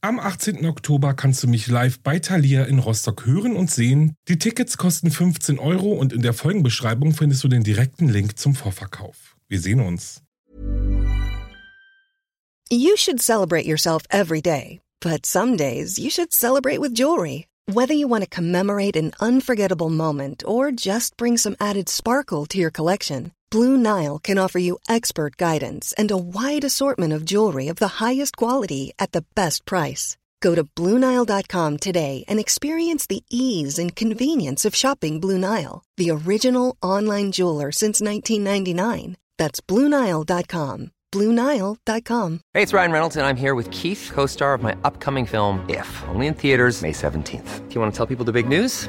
Am 18. Oktober kannst du mich live bei Thalia in Rostock hören und sehen. Die Tickets kosten 15 Euro und in der Folgenbeschreibung findest du den direkten Link zum Vorverkauf. Wir sehen uns. You should celebrate yourself every day, but some days you should celebrate with jewelry. Whether you want to commemorate an unforgettable moment or just bring some added sparkle to your collection, Blue Nile can offer you expert guidance and a wide assortment of jewelry of the highest quality at the best price. Go to BlueNile.com today and experience the ease and convenience of shopping Blue Nile, the original online jeweler since 1999. That's BlueNile.com. BlueNile.com. Hey, it's Ryan Reynolds, and I'm here with Keith, co star of my upcoming film, If, only in theaters, May 17th. Do you want to tell people the big news?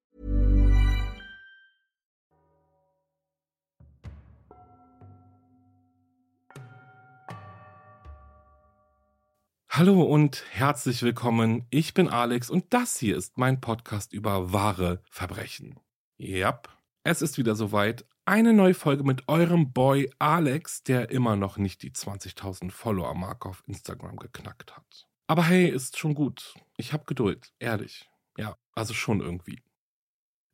Hallo und herzlich willkommen. Ich bin Alex und das hier ist mein Podcast über wahre Verbrechen. Yep, es ist wieder soweit. Eine neue Folge mit eurem Boy Alex, der immer noch nicht die 20.000 Follower-Marke auf Instagram geknackt hat. Aber hey, ist schon gut. Ich hab Geduld, ehrlich. Ja, also schon irgendwie.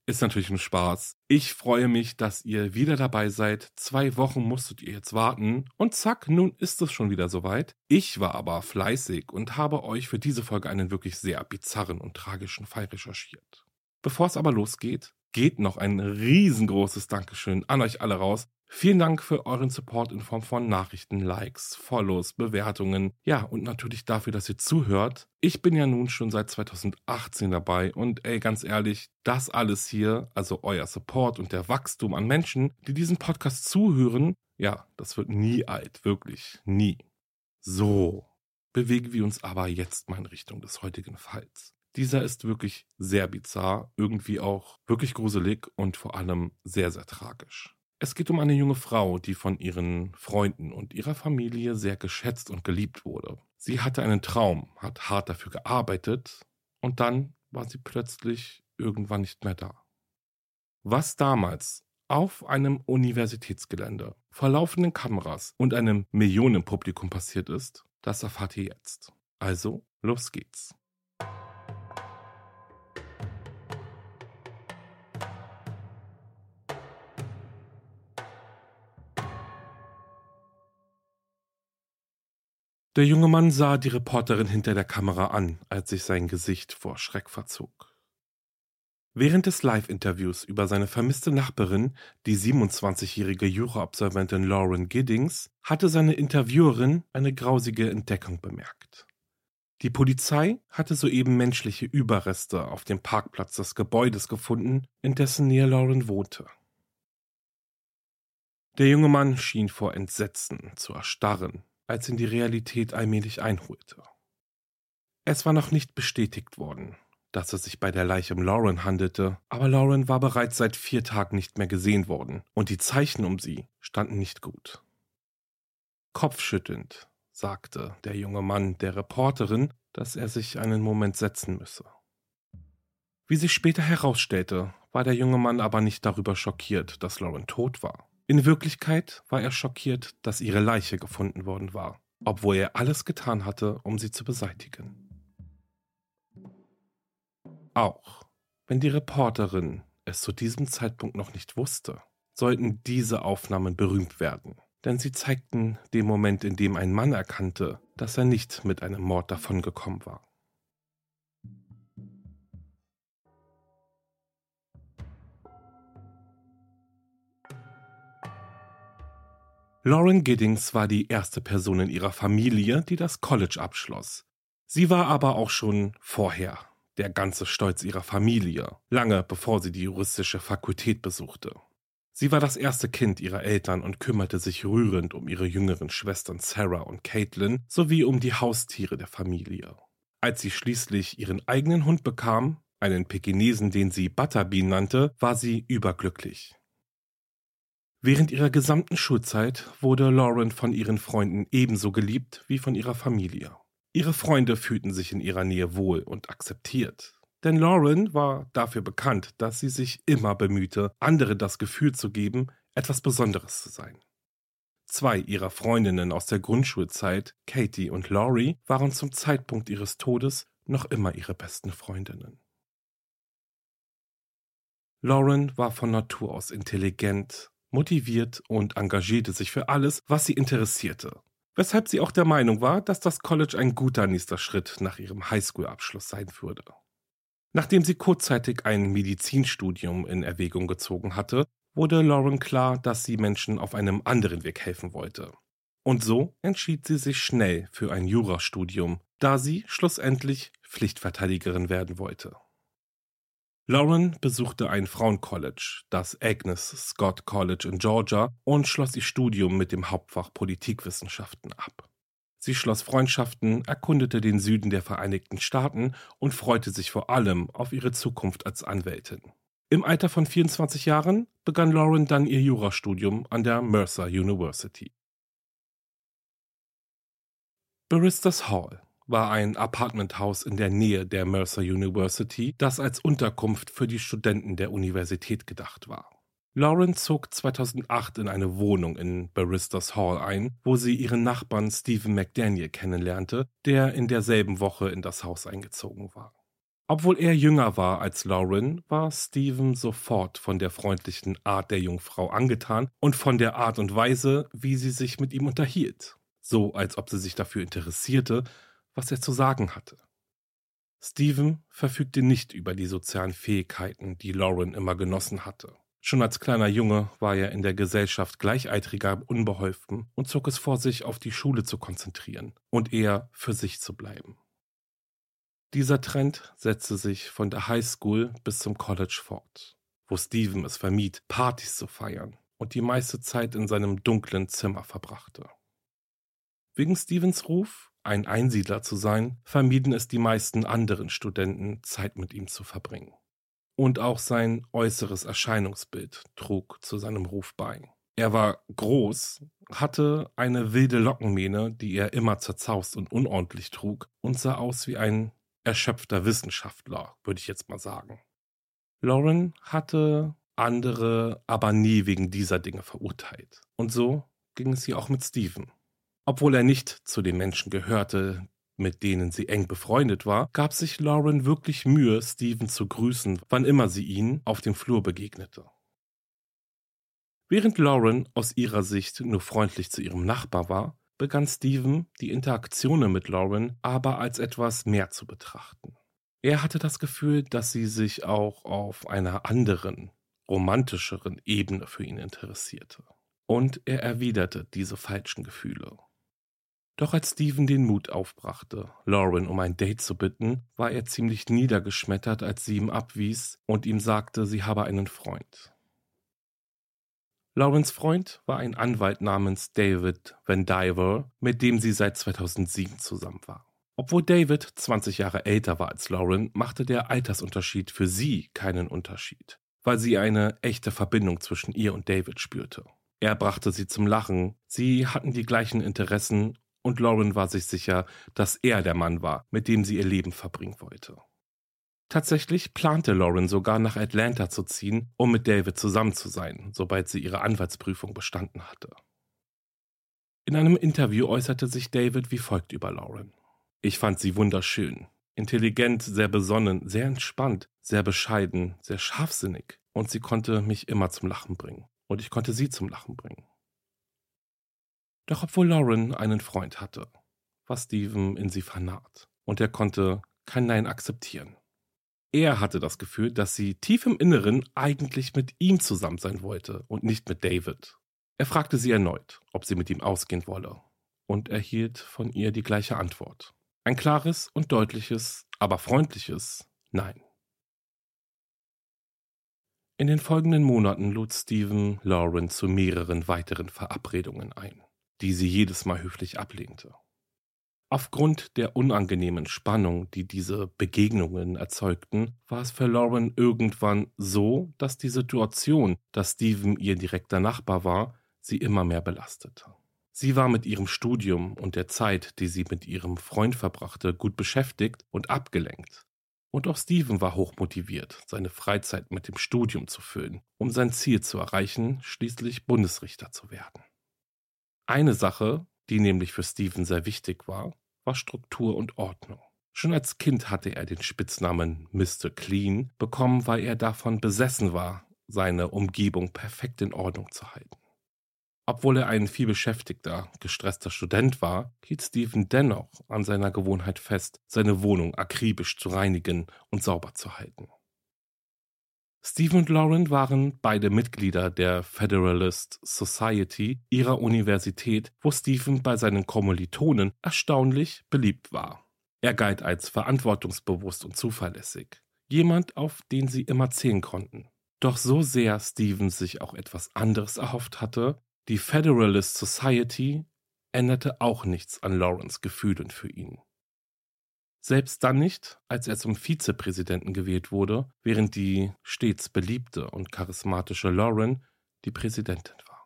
Ist natürlich ein Spaß. Ich freue mich, dass ihr wieder dabei seid. Zwei Wochen musstet ihr jetzt warten. Und zack, nun ist es schon wieder soweit. Ich war aber fleißig und habe euch für diese Folge einen wirklich sehr bizarren und tragischen Fall recherchiert. Bevor es aber losgeht, geht noch ein riesengroßes Dankeschön an euch alle raus. Vielen Dank für euren Support in Form von Nachrichten, Likes, Follows, Bewertungen. Ja, und natürlich dafür, dass ihr zuhört. Ich bin ja nun schon seit 2018 dabei und ey, ganz ehrlich, das alles hier, also euer Support und der Wachstum an Menschen, die diesen Podcast zuhören, ja, das wird nie alt, wirklich nie. So, bewegen wir uns aber jetzt mal in Richtung des heutigen Falls. Dieser ist wirklich sehr bizarr, irgendwie auch wirklich gruselig und vor allem sehr, sehr tragisch. Es geht um eine junge Frau, die von ihren Freunden und ihrer Familie sehr geschätzt und geliebt wurde. Sie hatte einen Traum, hat hart dafür gearbeitet und dann war sie plötzlich irgendwann nicht mehr da. Was damals auf einem Universitätsgelände vor laufenden Kameras und einem Millionenpublikum passiert ist, das erfahrt ihr jetzt. Also, los geht's. Der junge Mann sah die Reporterin hinter der Kamera an, als sich sein Gesicht vor Schreck verzog. Während des Live-Interviews über seine vermisste Nachbarin, die 27-jährige Juraabsolventin Lauren Giddings, hatte seine Interviewerin eine grausige Entdeckung bemerkt. Die Polizei hatte soeben menschliche Überreste auf dem Parkplatz des Gebäudes gefunden, in dessen Nähe Lauren wohnte. Der junge Mann schien vor Entsetzen zu erstarren, als ihn die Realität allmählich einholte. Es war noch nicht bestätigt worden, dass es sich bei der Leiche um Lauren handelte, aber Lauren war bereits seit vier Tagen nicht mehr gesehen worden und die Zeichen um sie standen nicht gut. Kopfschüttelnd sagte der junge Mann der Reporterin, dass er sich einen Moment setzen müsse. Wie sich später herausstellte, war der junge Mann aber nicht darüber schockiert, dass Lauren tot war. In Wirklichkeit war er schockiert, dass ihre Leiche gefunden worden war, obwohl er alles getan hatte, um sie zu beseitigen. Auch wenn die Reporterin es zu diesem Zeitpunkt noch nicht wusste, sollten diese Aufnahmen berühmt werden, denn sie zeigten den Moment, in dem ein Mann erkannte, dass er nicht mit einem Mord davongekommen war. Lauren Giddings war die erste Person in ihrer Familie, die das College abschloss. Sie war aber auch schon vorher der ganze Stolz ihrer Familie, lange bevor sie die juristische Fakultät besuchte. Sie war das erste Kind ihrer Eltern und kümmerte sich rührend um ihre jüngeren Schwestern Sarah und Caitlin sowie um die Haustiere der Familie. Als sie schließlich ihren eigenen Hund bekam, einen Pekinesen, den sie Butterbean nannte, war sie überglücklich. Während ihrer gesamten Schulzeit wurde Lauren von ihren Freunden ebenso geliebt wie von ihrer Familie. Ihre Freunde fühlten sich in ihrer Nähe wohl und akzeptiert. Denn Lauren war dafür bekannt, dass sie sich immer bemühte, andere das Gefühl zu geben, etwas Besonderes zu sein. Zwei ihrer Freundinnen aus der Grundschulzeit, Katie und Laurie, waren zum Zeitpunkt ihres Todes noch immer ihre besten Freundinnen. Lauren war von Natur aus intelligent, motiviert und engagierte sich für alles, was sie interessierte, weshalb sie auch der Meinung war, dass das College ein guter nächster Schritt nach ihrem Highschool-Abschluss sein würde. Nachdem sie kurzzeitig ein Medizinstudium in Erwägung gezogen hatte, wurde Lauren klar, dass sie Menschen auf einem anderen Weg helfen wollte. Und so entschied sie sich schnell für ein Jurastudium, da sie schlussendlich Pflichtverteidigerin werden wollte. Lauren besuchte ein Frauencollege, das Agnes Scott College in Georgia, und schloss ihr Studium mit dem Hauptfach Politikwissenschaften ab. Sie schloss Freundschaften, erkundete den Süden der Vereinigten Staaten und freute sich vor allem auf ihre Zukunft als Anwältin. Im Alter von 24 Jahren begann Lauren dann ihr Jurastudium an der Mercer University. Baristas Hall war ein Apartmenthaus in der Nähe der Mercer University, das als Unterkunft für die Studenten der Universität gedacht war. Lauren zog 2008 in eine Wohnung in Baristas Hall ein, wo sie ihren Nachbarn Stephen McDaniel kennenlernte, der in derselben Woche in das Haus eingezogen war. Obwohl er jünger war als Lauren, war Stephen sofort von der freundlichen Art der Jungfrau angetan und von der Art und Weise, wie sie sich mit ihm unterhielt, so als ob sie sich dafür interessierte, was er zu sagen hatte. Stephen verfügte nicht über die sozialen Fähigkeiten, die Lauren immer genossen hatte. Schon als kleiner Junge war er in der Gesellschaft gleichaltriger unbeholfen und zog es vor sich, auf die Schule zu konzentrieren und eher für sich zu bleiben. Dieser Trend setzte sich von der Highschool bis zum College fort, wo Stephen es vermied, Partys zu feiern und die meiste Zeit in seinem dunklen Zimmer verbrachte. Wegen Stevens Ruf ein Einsiedler zu sein, vermieden es die meisten anderen Studenten, Zeit mit ihm zu verbringen. Und auch sein äußeres Erscheinungsbild trug zu seinem Ruf bei. Er war groß, hatte eine wilde Lockenmähne, die er immer zerzaust und unordentlich trug, und sah aus wie ein erschöpfter Wissenschaftler, würde ich jetzt mal sagen. Lauren hatte andere aber nie wegen dieser Dinge verurteilt. Und so ging es ihr auch mit Stephen. Obwohl er nicht zu den Menschen gehörte, mit denen sie eng befreundet war, gab sich Lauren wirklich Mühe, Stephen zu grüßen, wann immer sie ihn auf dem Flur begegnete. Während Lauren aus ihrer Sicht nur freundlich zu ihrem Nachbar war, begann Stephen die Interaktionen mit Lauren aber als etwas mehr zu betrachten. Er hatte das Gefühl, dass sie sich auch auf einer anderen, romantischeren Ebene für ihn interessierte. Und er erwiderte diese falschen Gefühle. Doch als Steven den Mut aufbrachte, Lauren um ein Date zu bitten, war er ziemlich niedergeschmettert, als sie ihm abwies und ihm sagte, sie habe einen Freund. Laurens Freund war ein Anwalt namens David Van Diver, mit dem sie seit 2007 zusammen war. Obwohl David 20 Jahre älter war als Lauren, machte der Altersunterschied für sie keinen Unterschied, weil sie eine echte Verbindung zwischen ihr und David spürte. Er brachte sie zum Lachen, sie hatten die gleichen Interessen und Lauren war sich sicher, dass er der Mann war, mit dem sie ihr Leben verbringen wollte. Tatsächlich plante Lauren sogar nach Atlanta zu ziehen, um mit David zusammen zu sein, sobald sie ihre Anwaltsprüfung bestanden hatte. In einem Interview äußerte sich David wie folgt über Lauren. Ich fand sie wunderschön, intelligent, sehr besonnen, sehr entspannt, sehr bescheiden, sehr scharfsinnig und sie konnte mich immer zum Lachen bringen und ich konnte sie zum Lachen bringen. Doch obwohl Lauren einen Freund hatte, war Steven in sie vernarrt und er konnte kein Nein akzeptieren. Er hatte das Gefühl, dass sie tief im Inneren eigentlich mit ihm zusammen sein wollte und nicht mit David. Er fragte sie erneut, ob sie mit ihm ausgehen wolle, und erhielt von ihr die gleiche Antwort. Ein klares und deutliches, aber freundliches Nein. In den folgenden Monaten lud Stephen Lauren zu mehreren weiteren Verabredungen ein die sie jedes Mal höflich ablehnte. Aufgrund der unangenehmen Spannung, die diese Begegnungen erzeugten, war es für Lauren irgendwann so, dass die Situation, dass Steven ihr direkter Nachbar war, sie immer mehr belastete. Sie war mit ihrem Studium und der Zeit, die sie mit ihrem Freund verbrachte, gut beschäftigt und abgelenkt. Und auch Steven war hochmotiviert, seine Freizeit mit dem Studium zu füllen, um sein Ziel zu erreichen, schließlich Bundesrichter zu werden. Eine Sache, die nämlich für Steven sehr wichtig war, war Struktur und Ordnung. Schon als Kind hatte er den Spitznamen Mr. Clean bekommen, weil er davon besessen war, seine Umgebung perfekt in Ordnung zu halten. Obwohl er ein vielbeschäftigter, gestresster Student war, hielt Steven dennoch an seiner Gewohnheit fest, seine Wohnung akribisch zu reinigen und sauber zu halten. Stephen und Lauren waren beide Mitglieder der Federalist Society ihrer Universität, wo Stephen bei seinen Kommilitonen erstaunlich beliebt war. Er galt als verantwortungsbewusst und zuverlässig, jemand, auf den sie immer zählen konnten. Doch so sehr Stephen sich auch etwas anderes erhofft hatte, die Federalist Society änderte auch nichts an Lawrence Gefühlen für ihn. Selbst dann nicht, als er zum Vizepräsidenten gewählt wurde, während die stets beliebte und charismatische Lauren die Präsidentin war.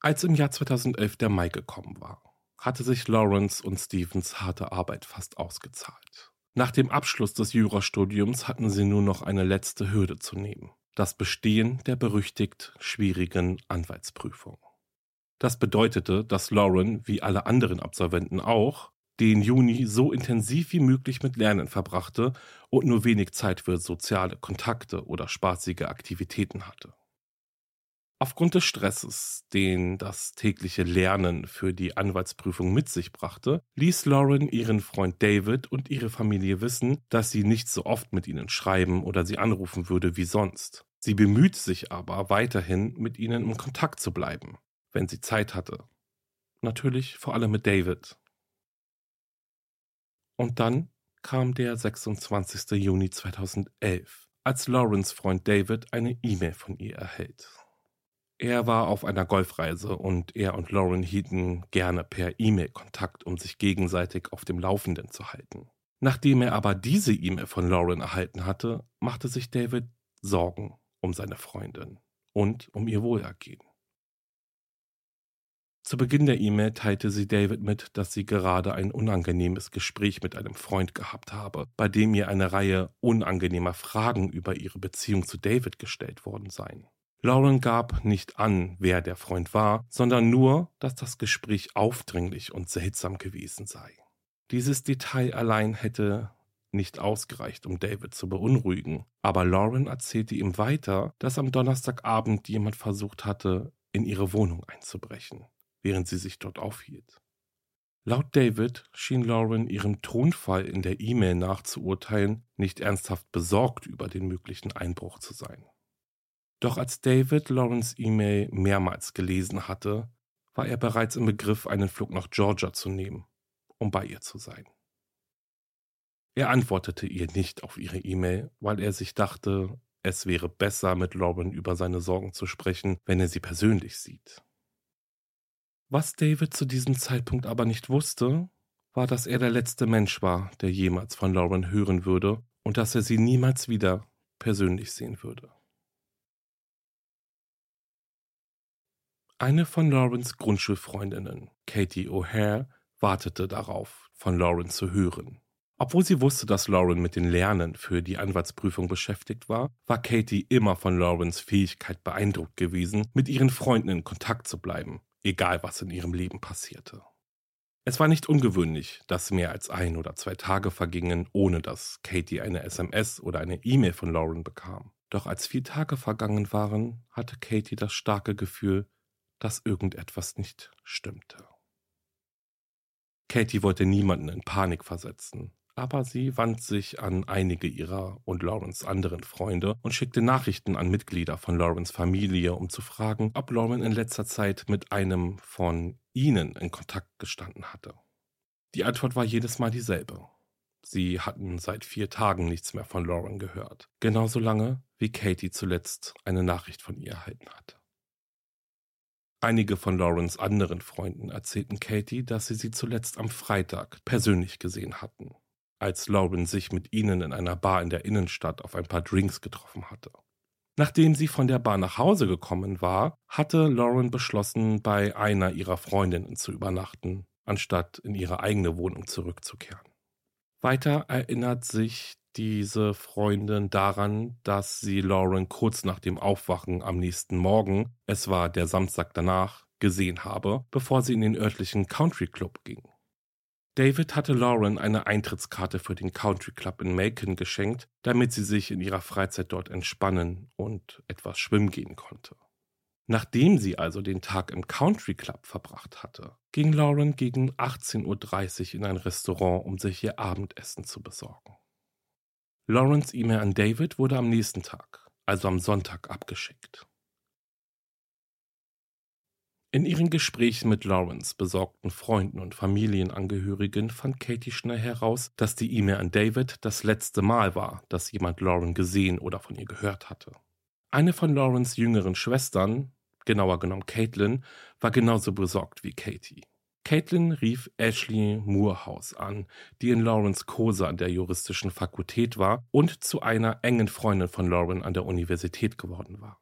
Als im Jahr 2011 der Mai gekommen war, hatte sich Lawrence und Stevens harte Arbeit fast ausgezahlt. Nach dem Abschluss des Jurastudiums hatten sie nur noch eine letzte Hürde zu nehmen, das Bestehen der berüchtigt schwierigen Anwaltsprüfung. Das bedeutete, dass Lauren, wie alle anderen Absolventen auch, den Juni so intensiv wie möglich mit Lernen verbrachte und nur wenig Zeit für soziale Kontakte oder spaßige Aktivitäten hatte. Aufgrund des Stresses, den das tägliche Lernen für die Anwaltsprüfung mit sich brachte, ließ Lauren ihren Freund David und ihre Familie wissen, dass sie nicht so oft mit ihnen schreiben oder sie anrufen würde wie sonst. Sie bemüht sich aber weiterhin, mit ihnen im Kontakt zu bleiben wenn sie Zeit hatte. Natürlich vor allem mit David. Und dann kam der 26. Juni 2011, als Lawrence Freund David eine E-Mail von ihr erhält. Er war auf einer Golfreise und er und Lauren hielten gerne per E-Mail Kontakt, um sich gegenseitig auf dem Laufenden zu halten. Nachdem er aber diese E-Mail von Lauren erhalten hatte, machte sich David Sorgen um seine Freundin und um ihr Wohlergehen. Zu Beginn der E-Mail teilte sie David mit, dass sie gerade ein unangenehmes Gespräch mit einem Freund gehabt habe, bei dem ihr eine Reihe unangenehmer Fragen über ihre Beziehung zu David gestellt worden seien. Lauren gab nicht an, wer der Freund war, sondern nur, dass das Gespräch aufdringlich und seltsam gewesen sei. Dieses Detail allein hätte nicht ausgereicht, um David zu beunruhigen, aber Lauren erzählte ihm weiter, dass am Donnerstagabend jemand versucht hatte, in ihre Wohnung einzubrechen während sie sich dort aufhielt. Laut David schien Lauren ihrem Tonfall in der E-Mail nachzuurteilen, nicht ernsthaft besorgt über den möglichen Einbruch zu sein. Doch als David Laurens E-Mail mehrmals gelesen hatte, war er bereits im Begriff, einen Flug nach Georgia zu nehmen, um bei ihr zu sein. Er antwortete ihr nicht auf ihre E-Mail, weil er sich dachte, es wäre besser, mit Lauren über seine Sorgen zu sprechen, wenn er sie persönlich sieht. Was David zu diesem Zeitpunkt aber nicht wusste, war, dass er der letzte Mensch war, der jemals von Lauren hören würde und dass er sie niemals wieder persönlich sehen würde. Eine von Laurens Grundschulfreundinnen, Katie O'Hare, wartete darauf, von Lauren zu hören. Obwohl sie wusste, dass Lauren mit den Lernen für die Anwaltsprüfung beschäftigt war, war Katie immer von Laurens Fähigkeit beeindruckt gewesen, mit ihren Freunden in Kontakt zu bleiben egal was in ihrem Leben passierte. Es war nicht ungewöhnlich, dass mehr als ein oder zwei Tage vergingen, ohne dass Katie eine SMS oder eine E-Mail von Lauren bekam. Doch als vier Tage vergangen waren, hatte Katie das starke Gefühl, dass irgendetwas nicht stimmte. Katie wollte niemanden in Panik versetzen, aber sie wand sich an einige ihrer und Laurens anderen Freunde und schickte Nachrichten an Mitglieder von Laurens Familie, um zu fragen, ob Lauren in letzter Zeit mit einem von ihnen in Kontakt gestanden hatte. Die Antwort war jedes Mal dieselbe. Sie hatten seit vier Tagen nichts mehr von Lauren gehört, genauso lange wie Katie zuletzt eine Nachricht von ihr erhalten hatte. Einige von Laurens anderen Freunden erzählten Katie, dass sie sie zuletzt am Freitag persönlich gesehen hatten, als Lauren sich mit ihnen in einer Bar in der Innenstadt auf ein paar Drinks getroffen hatte. Nachdem sie von der Bar nach Hause gekommen war, hatte Lauren beschlossen, bei einer ihrer Freundinnen zu übernachten, anstatt in ihre eigene Wohnung zurückzukehren. Weiter erinnert sich diese Freundin daran, dass sie Lauren kurz nach dem Aufwachen am nächsten Morgen, es war der Samstag danach, gesehen habe, bevor sie in den örtlichen Country Club ging. David hatte Lauren eine Eintrittskarte für den Country Club in Macon geschenkt, damit sie sich in ihrer Freizeit dort entspannen und etwas schwimmen gehen konnte. Nachdem sie also den Tag im Country Club verbracht hatte, ging Lauren gegen 18.30 Uhr in ein Restaurant, um sich ihr Abendessen zu besorgen. Laurens E-Mail an David wurde am nächsten Tag, also am Sonntag, abgeschickt. In ihren Gesprächen mit Lawrence besorgten Freunden und Familienangehörigen fand Katie schnell heraus, dass die E-Mail an David das letzte Mal war, dass jemand Lauren gesehen oder von ihr gehört hatte. Eine von Laurens jüngeren Schwestern, genauer genommen Caitlin, war genauso besorgt wie Katie. Caitlin rief Ashley Moorhouse an, die in Lawrence Kurse an der juristischen Fakultät war und zu einer engen Freundin von Lauren an der Universität geworden war.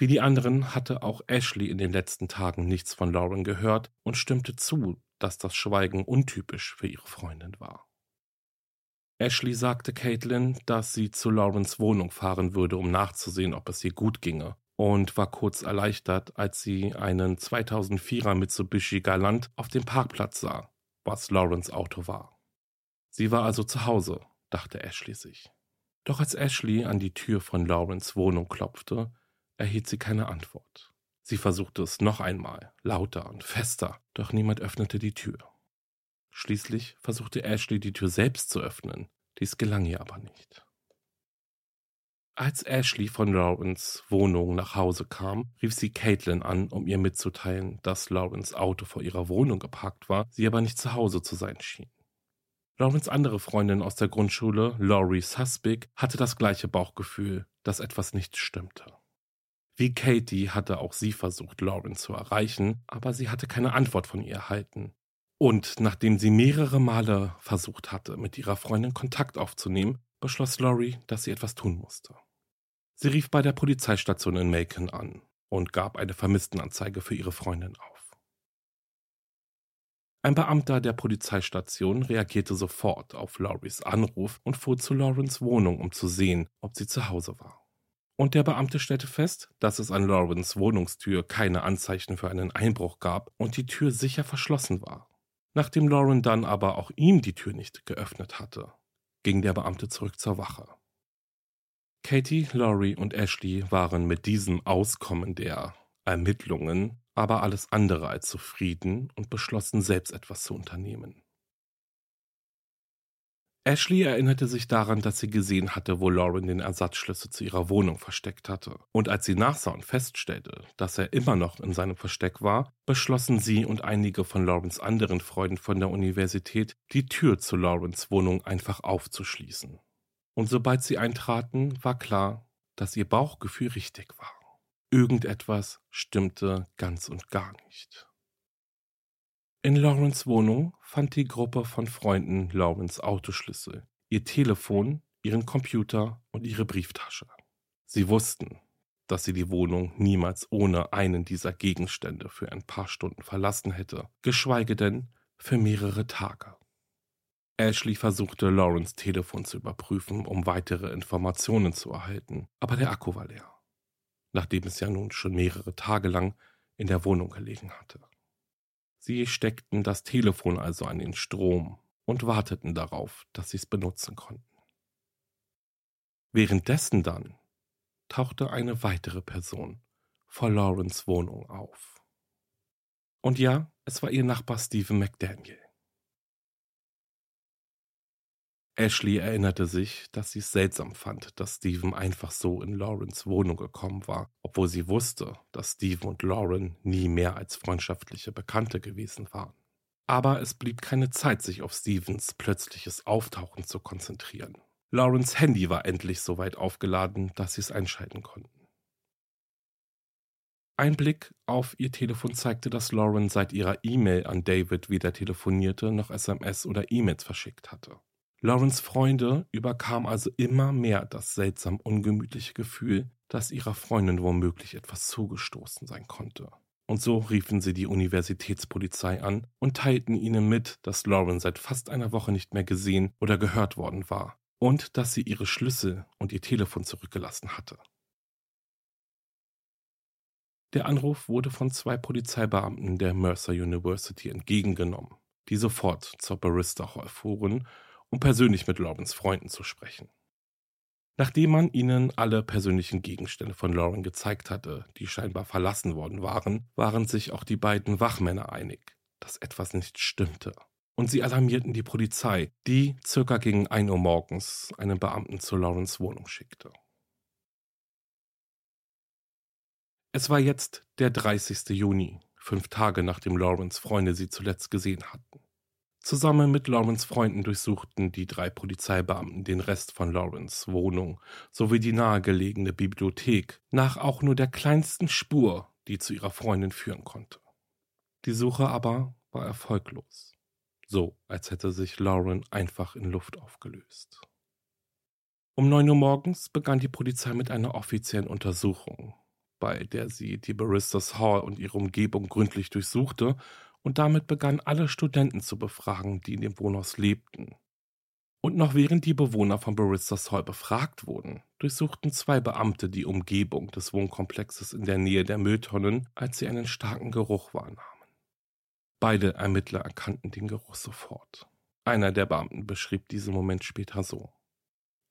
Wie die anderen hatte auch Ashley in den letzten Tagen nichts von Lauren gehört und stimmte zu, dass das Schweigen untypisch für ihre Freundin war. Ashley sagte Caitlin, dass sie zu Laurens Wohnung fahren würde, um nachzusehen, ob es ihr gut ginge, und war kurz erleichtert, als sie einen 2004er Mitsubishi Galant auf dem Parkplatz sah, was Laurens Auto war. Sie war also zu Hause, dachte Ashley sich. Doch als Ashley an die Tür von Laurens Wohnung klopfte, erhielt sie keine Antwort. Sie versuchte es noch einmal, lauter und fester, doch niemand öffnete die Tür. Schließlich versuchte Ashley die Tür selbst zu öffnen, dies gelang ihr aber nicht. Als Ashley von Lawrence Wohnung nach Hause kam, rief sie Caitlin an, um ihr mitzuteilen, dass Lawrence Auto vor ihrer Wohnung geparkt war, sie aber nicht zu Hause zu sein schien. Lawrence andere Freundin aus der Grundschule, Laurie Suspic, hatte das gleiche Bauchgefühl, dass etwas nicht stimmte. Wie Katie hatte auch sie versucht, Lauren zu erreichen, aber sie hatte keine Antwort von ihr erhalten. Und nachdem sie mehrere Male versucht hatte, mit ihrer Freundin Kontakt aufzunehmen, beschloss Laurie, dass sie etwas tun musste. Sie rief bei der Polizeistation in Macon an und gab eine Vermisstenanzeige für ihre Freundin auf. Ein Beamter der Polizeistation reagierte sofort auf Lauries Anruf und fuhr zu Laurens Wohnung, um zu sehen, ob sie zu Hause war und der Beamte stellte fest, dass es an Laurens Wohnungstür keine Anzeichen für einen Einbruch gab und die Tür sicher verschlossen war. Nachdem Lauren dann aber auch ihm die Tür nicht geöffnet hatte, ging der Beamte zurück zur Wache. Katie, Laurie und Ashley waren mit diesem Auskommen der Ermittlungen aber alles andere als zufrieden und beschlossen selbst etwas zu unternehmen. Ashley erinnerte sich daran, dass sie gesehen hatte, wo Lauren den Ersatzschlüssel zu ihrer Wohnung versteckt hatte. Und als sie nachsah und feststellte, dass er immer noch in seinem Versteck war, beschlossen sie und einige von Laurens anderen Freunden von der Universität, die Tür zu Laurens Wohnung einfach aufzuschließen. Und sobald sie eintraten, war klar, dass ihr Bauchgefühl richtig war. Irgendetwas stimmte ganz und gar nicht. In Laurens Wohnung fand die Gruppe von Freunden Laurens Autoschlüssel, ihr Telefon, ihren Computer und ihre Brieftasche. Sie wussten, dass sie die Wohnung niemals ohne einen dieser Gegenstände für ein paar Stunden verlassen hätte, geschweige denn für mehrere Tage. Ashley versuchte, Laurens Telefon zu überprüfen, um weitere Informationen zu erhalten, aber der Akku war leer, nachdem es ja nun schon mehrere Tage lang in der Wohnung gelegen hatte. Sie steckten das Telefon also an den Strom und warteten darauf, dass sie es benutzen konnten. Währenddessen dann tauchte eine weitere Person vor Lawrence Wohnung auf. Und ja, es war ihr Nachbar Stephen McDaniel. Ashley erinnerte sich, dass sie es seltsam fand, dass Stephen einfach so in Laurens Wohnung gekommen war, obwohl sie wusste, dass Stephen und Lauren nie mehr als freundschaftliche Bekannte gewesen waren. Aber es blieb keine Zeit, sich auf Stevens plötzliches Auftauchen zu konzentrieren. Laurens Handy war endlich so weit aufgeladen, dass sie es einschalten konnten. Ein Blick auf ihr Telefon zeigte, dass Lauren seit ihrer E-Mail an David weder telefonierte noch SMS oder E-Mails verschickt hatte. Laurens Freunde überkam also immer mehr das seltsam ungemütliche Gefühl, dass ihrer Freundin womöglich etwas zugestoßen sein konnte. Und so riefen sie die Universitätspolizei an und teilten ihnen mit, dass Lauren seit fast einer Woche nicht mehr gesehen oder gehört worden war und dass sie ihre Schlüssel und ihr Telefon zurückgelassen hatte. Der Anruf wurde von zwei Polizeibeamten der Mercer University entgegengenommen, die sofort zur Barista Hall fuhren, um persönlich mit Laurens Freunden zu sprechen. Nachdem man ihnen alle persönlichen Gegenstände von Lauren gezeigt hatte, die scheinbar verlassen worden waren, waren sich auch die beiden Wachmänner einig, dass etwas nicht stimmte. Und sie alarmierten die Polizei, die circa gegen 1 Uhr morgens einen Beamten zu Laurens Wohnung schickte. Es war jetzt der 30. Juni, fünf Tage nachdem Lawrence Freunde sie zuletzt gesehen hatten. Zusammen mit Lawrence Freunden durchsuchten die drei Polizeibeamten den Rest von Lawrence Wohnung sowie die nahegelegene Bibliothek nach auch nur der kleinsten Spur, die zu ihrer Freundin führen konnte. Die Suche aber war erfolglos, so als hätte sich Lauren einfach in Luft aufgelöst. Um neun Uhr morgens begann die Polizei mit einer offiziellen Untersuchung, bei der sie die Baristas Hall und ihre Umgebung gründlich durchsuchte und damit begann alle Studenten zu befragen, die in dem Wohnhaus lebten. Und noch während die Bewohner von Baristas Hall befragt wurden, durchsuchten zwei Beamte die Umgebung des Wohnkomplexes in der Nähe der Mülltonnen, als sie einen starken Geruch wahrnahmen. Beide Ermittler erkannten den Geruch sofort. Einer der Beamten beschrieb diesen Moment später so.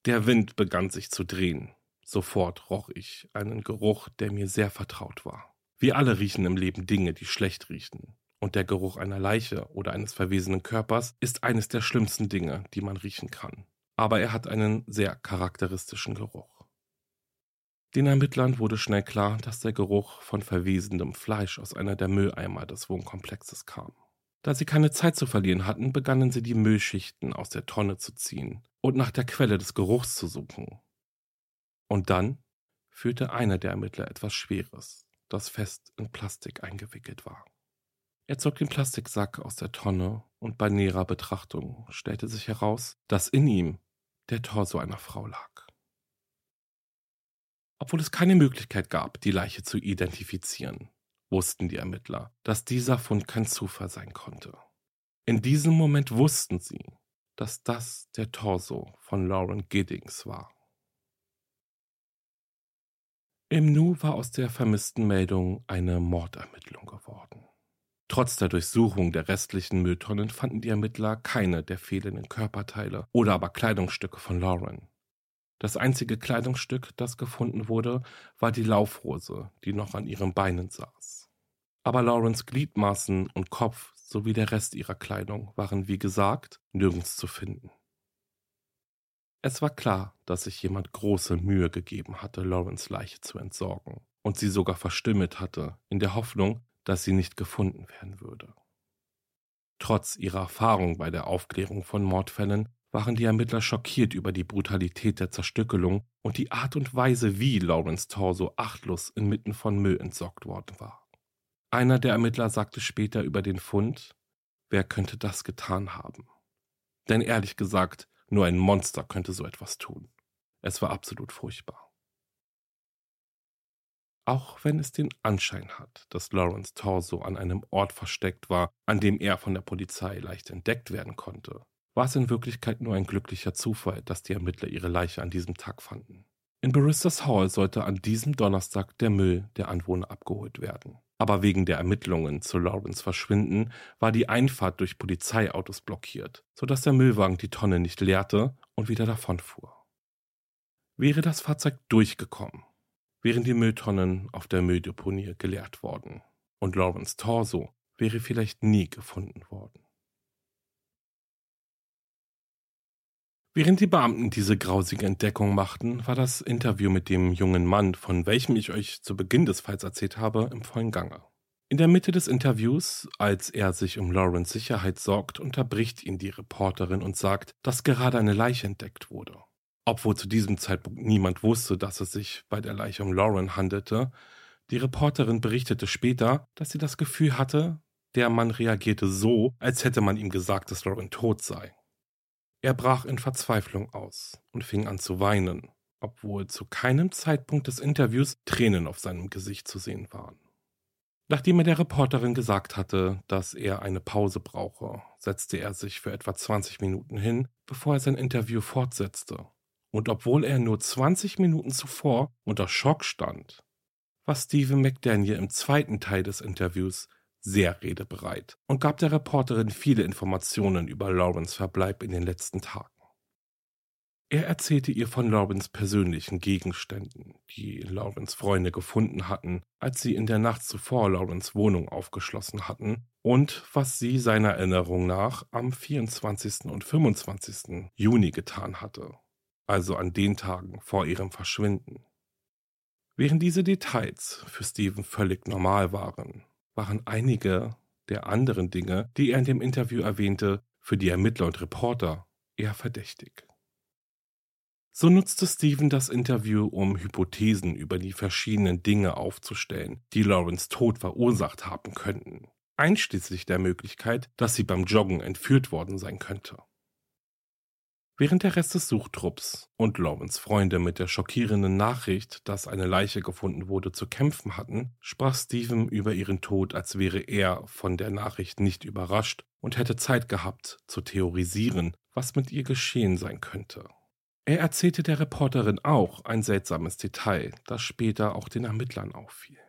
Der Wind begann sich zu drehen. Sofort roch ich einen Geruch, der mir sehr vertraut war. Wir alle riechen im Leben Dinge, die schlecht riechen. Und der Geruch einer Leiche oder eines verwesenen Körpers ist eines der schlimmsten Dinge, die man riechen kann. Aber er hat einen sehr charakteristischen Geruch. Den Ermittlern wurde schnell klar, dass der Geruch von verwesendem Fleisch aus einer der Mülleimer des Wohnkomplexes kam. Da sie keine Zeit zu verlieren hatten, begannen sie die Müllschichten aus der Tonne zu ziehen und nach der Quelle des Geruchs zu suchen. Und dann führte einer der Ermittler etwas Schweres, das fest in Plastik eingewickelt war. Er zog den Plastiksack aus der Tonne und bei näherer Betrachtung stellte sich heraus, dass in ihm der Torso einer Frau lag. Obwohl es keine Möglichkeit gab, die Leiche zu identifizieren, wussten die Ermittler, dass dieser Fund kein Zufall sein konnte. In diesem Moment wussten sie, dass das der Torso von Lauren Giddings war. Im Nu war aus der vermissten Meldung eine Mordermittlung geworden. Trotz der Durchsuchung der restlichen Mülltonnen fanden die Ermittler keine der fehlenden Körperteile oder aber Kleidungsstücke von Lauren. Das einzige Kleidungsstück, das gefunden wurde, war die Laufhose, die noch an ihren Beinen saß. Aber Laurens Gliedmaßen und Kopf sowie der Rest ihrer Kleidung waren, wie gesagt, nirgends zu finden. Es war klar, dass sich jemand große Mühe gegeben hatte, Lawrence Leiche zu entsorgen und sie sogar verstümmelt hatte, in der Hoffnung, dass sie nicht gefunden werden würde. Trotz ihrer Erfahrung bei der Aufklärung von Mordfällen waren die Ermittler schockiert über die Brutalität der Zerstückelung und die Art und Weise, wie Lawrence Torso achtlos inmitten von Müll entsorgt worden war. Einer der Ermittler sagte später über den Fund, wer könnte das getan haben? Denn ehrlich gesagt, nur ein Monster könnte so etwas tun. Es war absolut furchtbar. Auch wenn es den Anschein hat, dass Lawrence Torso an einem Ort versteckt war, an dem er von der Polizei leicht entdeckt werden konnte, war es in Wirklichkeit nur ein glücklicher Zufall, dass die Ermittler ihre Leiche an diesem Tag fanden. In Baristas Hall sollte an diesem Donnerstag der Müll der Anwohner abgeholt werden. Aber wegen der Ermittlungen zu Lawrence Verschwinden war die Einfahrt durch Polizeiautos blockiert, sodass der Müllwagen die Tonne nicht leerte und wieder davonfuhr. Wäre das Fahrzeug durchgekommen, wären die Mülltonnen auf der Mülldeponie geleert worden und Lawrence Torso wäre vielleicht nie gefunden worden. Während die Beamten diese grausige Entdeckung machten, war das Interview mit dem jungen Mann, von welchem ich euch zu Beginn des Falls erzählt habe, im vollen Gange. In der Mitte des Interviews, als er sich um Laurens Sicherheit sorgt, unterbricht ihn die Reporterin und sagt, dass gerade eine Leiche entdeckt wurde. Obwohl zu diesem Zeitpunkt niemand wusste, dass es sich bei der Leiche um Lauren handelte, Die Reporterin berichtete später, dass sie das Gefühl hatte, der Mann reagierte so, als hätte man ihm gesagt, dass Lauren tot sei. Er brach in Verzweiflung aus und fing an zu weinen, obwohl zu keinem Zeitpunkt des Interviews Tränen auf seinem Gesicht zu sehen waren. Nachdem er der Reporterin gesagt hatte, dass er eine Pause brauche, setzte er sich für etwa 20 Minuten hin, bevor er sein Interview fortsetzte. Und obwohl er nur 20 Minuten zuvor unter Schock stand, war Stephen McDaniel im zweiten Teil des Interviews sehr redebereit und gab der Reporterin viele Informationen über Lawrence Verbleib in den letzten Tagen. Er erzählte ihr von Lawrence persönlichen Gegenständen, die Lawrence Freunde gefunden hatten, als sie in der Nacht zuvor Lawrence Wohnung aufgeschlossen hatten, und was sie seiner Erinnerung nach am 24. und 25. Juni getan hatte, also an den Tagen vor ihrem Verschwinden. Während diese Details für Stephen völlig normal waren, waren einige der anderen Dinge, die er in dem Interview erwähnte, für die Ermittler und Reporter eher verdächtig. So nutzte Stephen das Interview, um Hypothesen über die verschiedenen Dinge aufzustellen, die Lawrence Tod verursacht haben könnten, einschließlich der Möglichkeit, dass sie beim Joggen entführt worden sein könnte. Während der Rest des Suchtrupps und Lawrence Freunde mit der schockierenden Nachricht, dass eine Leiche gefunden wurde, zu kämpfen hatten, sprach Stephen über ihren Tod, als wäre er von der Nachricht nicht überrascht und hätte Zeit gehabt, zu theorisieren, was mit ihr geschehen sein könnte. Er erzählte der Reporterin auch ein seltsames Detail, das später auch den Ermittlern auffiel.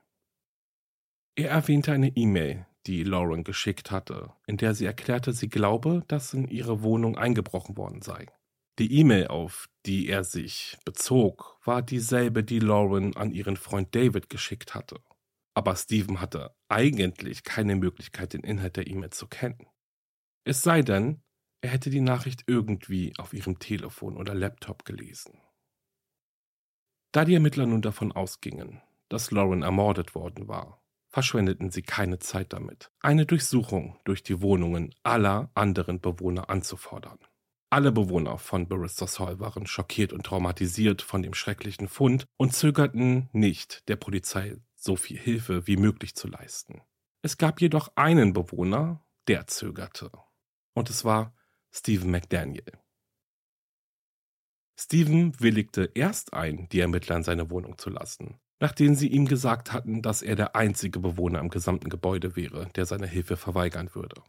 Er erwähnte eine E-Mail, die Lauren geschickt hatte, in der sie erklärte, sie glaube, dass in ihre Wohnung eingebrochen worden sei. Die E-Mail, auf die er sich bezog, war dieselbe, die Lauren an ihren Freund David geschickt hatte. Aber Stephen hatte eigentlich keine Möglichkeit, den Inhalt der E-Mail zu kennen. Es sei denn, er hätte die Nachricht irgendwie auf ihrem Telefon oder Laptop gelesen. Da die Ermittler nun davon ausgingen, dass Lauren ermordet worden war, verschwendeten sie keine Zeit damit, eine Durchsuchung durch die Wohnungen aller anderen Bewohner anzufordern. Alle Bewohner von Barristers Hall waren schockiert und traumatisiert von dem schrecklichen Fund und zögerten nicht, der Polizei so viel Hilfe wie möglich zu leisten. Es gab jedoch einen Bewohner, der zögerte. Und es war Stephen McDaniel. Stephen willigte erst ein, die Ermittler in seine Wohnung zu lassen, nachdem sie ihm gesagt hatten, dass er der einzige Bewohner im gesamten Gebäude wäre, der seine Hilfe verweigern würde.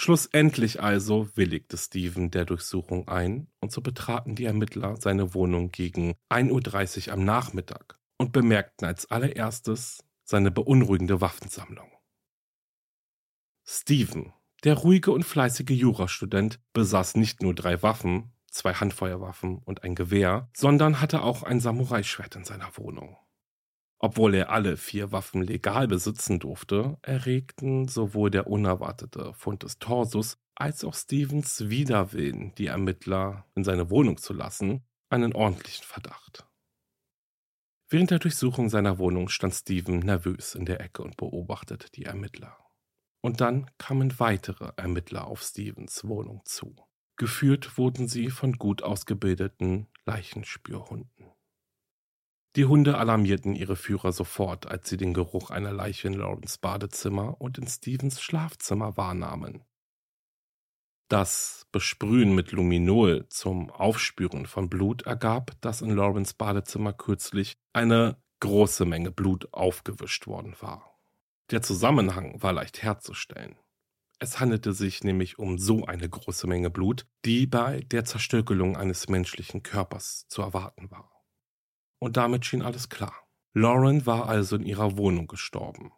Schlussendlich also willigte Stephen der Durchsuchung ein, und so betraten die Ermittler seine Wohnung gegen 1.30 Uhr am Nachmittag und bemerkten als allererstes seine beunruhigende Waffensammlung. Stephen, der ruhige und fleißige Jurastudent, besaß nicht nur drei Waffen, zwei Handfeuerwaffen und ein Gewehr, sondern hatte auch ein Samurai-Schwert in seiner Wohnung. Obwohl er alle vier Waffen legal besitzen durfte, erregten sowohl der unerwartete Fund des Torsus als auch Stevens Widerwillen, die Ermittler in seine Wohnung zu lassen, einen ordentlichen Verdacht. Während der Durchsuchung seiner Wohnung stand Steven nervös in der Ecke und beobachtete die Ermittler. Und dann kamen weitere Ermittler auf Stevens Wohnung zu. Geführt wurden sie von gut ausgebildeten Leichenspürhunden. Die Hunde alarmierten ihre Führer sofort, als sie den Geruch einer Leiche in Lawrence Badezimmer und in Stevens Schlafzimmer wahrnahmen. Das Besprühen mit Luminol zum Aufspüren von Blut ergab, dass in Lawrence Badezimmer kürzlich eine große Menge Blut aufgewischt worden war. Der Zusammenhang war leicht herzustellen. Es handelte sich nämlich um so eine große Menge Blut, die bei der Zerstückelung eines menschlichen Körpers zu erwarten war. Und damit schien alles klar. Lauren war also in ihrer Wohnung gestorben.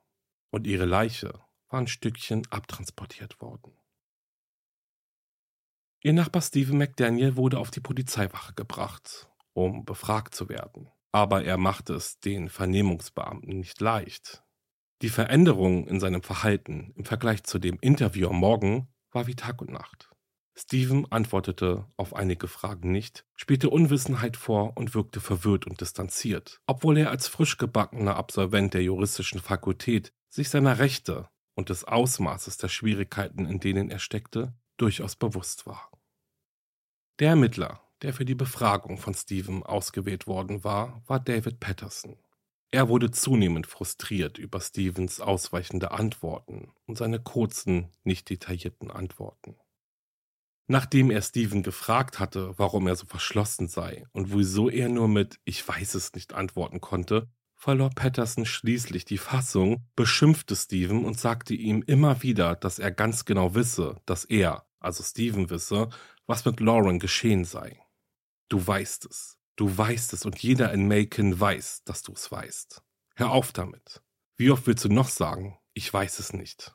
Und ihre Leiche war ein Stückchen abtransportiert worden. Ihr Nachbar Stephen McDaniel wurde auf die Polizeiwache gebracht, um befragt zu werden. Aber er machte es den Vernehmungsbeamten nicht leicht. Die Veränderung in seinem Verhalten im Vergleich zu dem Interview am Morgen war wie Tag und Nacht. Steven antwortete auf einige Fragen nicht, spielte Unwissenheit vor und wirkte verwirrt und distanziert, obwohl er als frisch gebackener Absolvent der juristischen Fakultät sich seiner Rechte und des Ausmaßes der Schwierigkeiten, in denen er steckte, durchaus bewusst war. Der Ermittler, der für die Befragung von Steven ausgewählt worden war, war David Patterson. Er wurde zunehmend frustriert über Stevens ausweichende Antworten und seine kurzen, nicht detaillierten Antworten. Nachdem er Steven gefragt hatte, warum er so verschlossen sei und wieso er nur mit Ich weiß es nicht antworten konnte, verlor Patterson schließlich die Fassung, beschimpfte Steven und sagte ihm immer wieder, dass er ganz genau wisse, dass er, also Steven wisse, was mit Lauren geschehen sei. Du weißt es. Du weißt es und jeder in Macon weiß, dass du es weißt. Hör auf damit. Wie oft willst du noch sagen, ich weiß es nicht?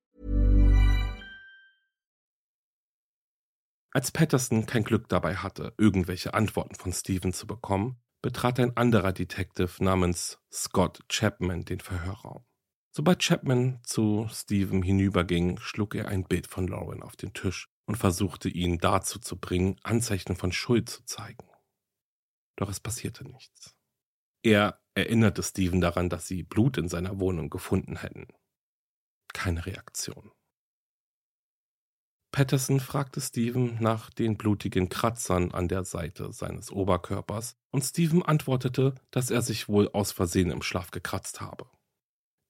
Als Patterson kein Glück dabei hatte, irgendwelche Antworten von Steven zu bekommen, betrat ein anderer Detective namens Scott Chapman den Verhörraum. Sobald Chapman zu Steven hinüberging, schlug er ein Bild von Lauren auf den Tisch und versuchte ihn dazu zu bringen, Anzeichen von Schuld zu zeigen. Doch es passierte nichts. Er erinnerte Steven daran, dass sie Blut in seiner Wohnung gefunden hätten. Keine Reaktion. Patterson fragte Steven nach den blutigen Kratzern an der Seite seines Oberkörpers und Steven antwortete, dass er sich wohl aus Versehen im Schlaf gekratzt habe.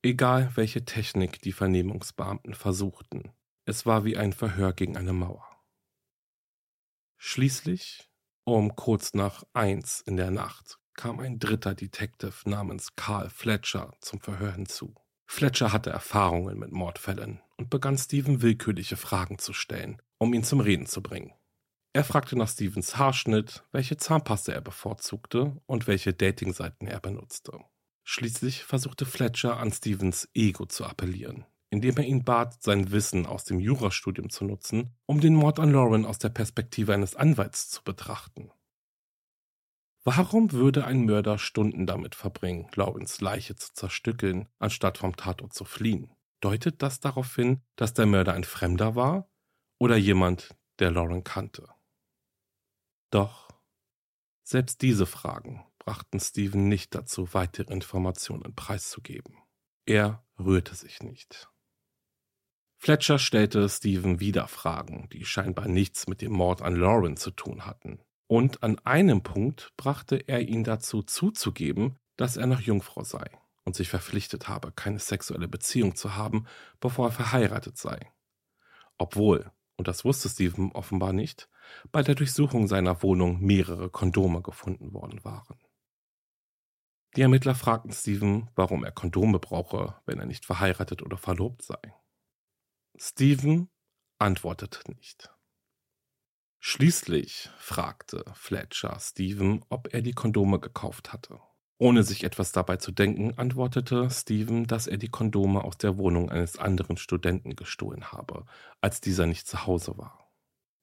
Egal welche Technik die Vernehmungsbeamten versuchten, es war wie ein Verhör gegen eine Mauer. Schließlich, um kurz nach eins in der Nacht, kam ein dritter Detective namens Carl Fletcher zum Verhör hinzu. Fletcher hatte Erfahrungen mit Mordfällen und begann Steven willkürliche Fragen zu stellen, um ihn zum Reden zu bringen. Er fragte nach Stevens Haarschnitt, welche Zahnpasta er bevorzugte und welche Datingseiten er benutzte. Schließlich versuchte Fletcher an Stevens Ego zu appellieren, indem er ihn bat, sein Wissen aus dem Jurastudium zu nutzen, um den Mord an Lauren aus der Perspektive eines Anwalts zu betrachten. Warum würde ein Mörder Stunden damit verbringen, Laurens Leiche zu zerstückeln, anstatt vom Tatort zu fliehen? Deutet das darauf hin, dass der Mörder ein Fremder war oder jemand, der Lauren kannte? Doch selbst diese Fragen brachten Steven nicht dazu, weitere Informationen preiszugeben. Er rührte sich nicht. Fletcher stellte Steven wieder Fragen, die scheinbar nichts mit dem Mord an Lauren zu tun hatten. Und an einem Punkt brachte er ihn dazu zuzugeben, dass er noch Jungfrau sei und sich verpflichtet habe, keine sexuelle Beziehung zu haben, bevor er verheiratet sei. Obwohl, und das wusste Stephen offenbar nicht, bei der Durchsuchung seiner Wohnung mehrere Kondome gefunden worden waren. Die Ermittler fragten Stephen, warum er Kondome brauche, wenn er nicht verheiratet oder verlobt sei. Stephen antwortete nicht. Schließlich fragte Fletcher Steven, ob er die Kondome gekauft hatte. Ohne sich etwas dabei zu denken, antwortete Steven, dass er die Kondome aus der Wohnung eines anderen Studenten gestohlen habe, als dieser nicht zu Hause war.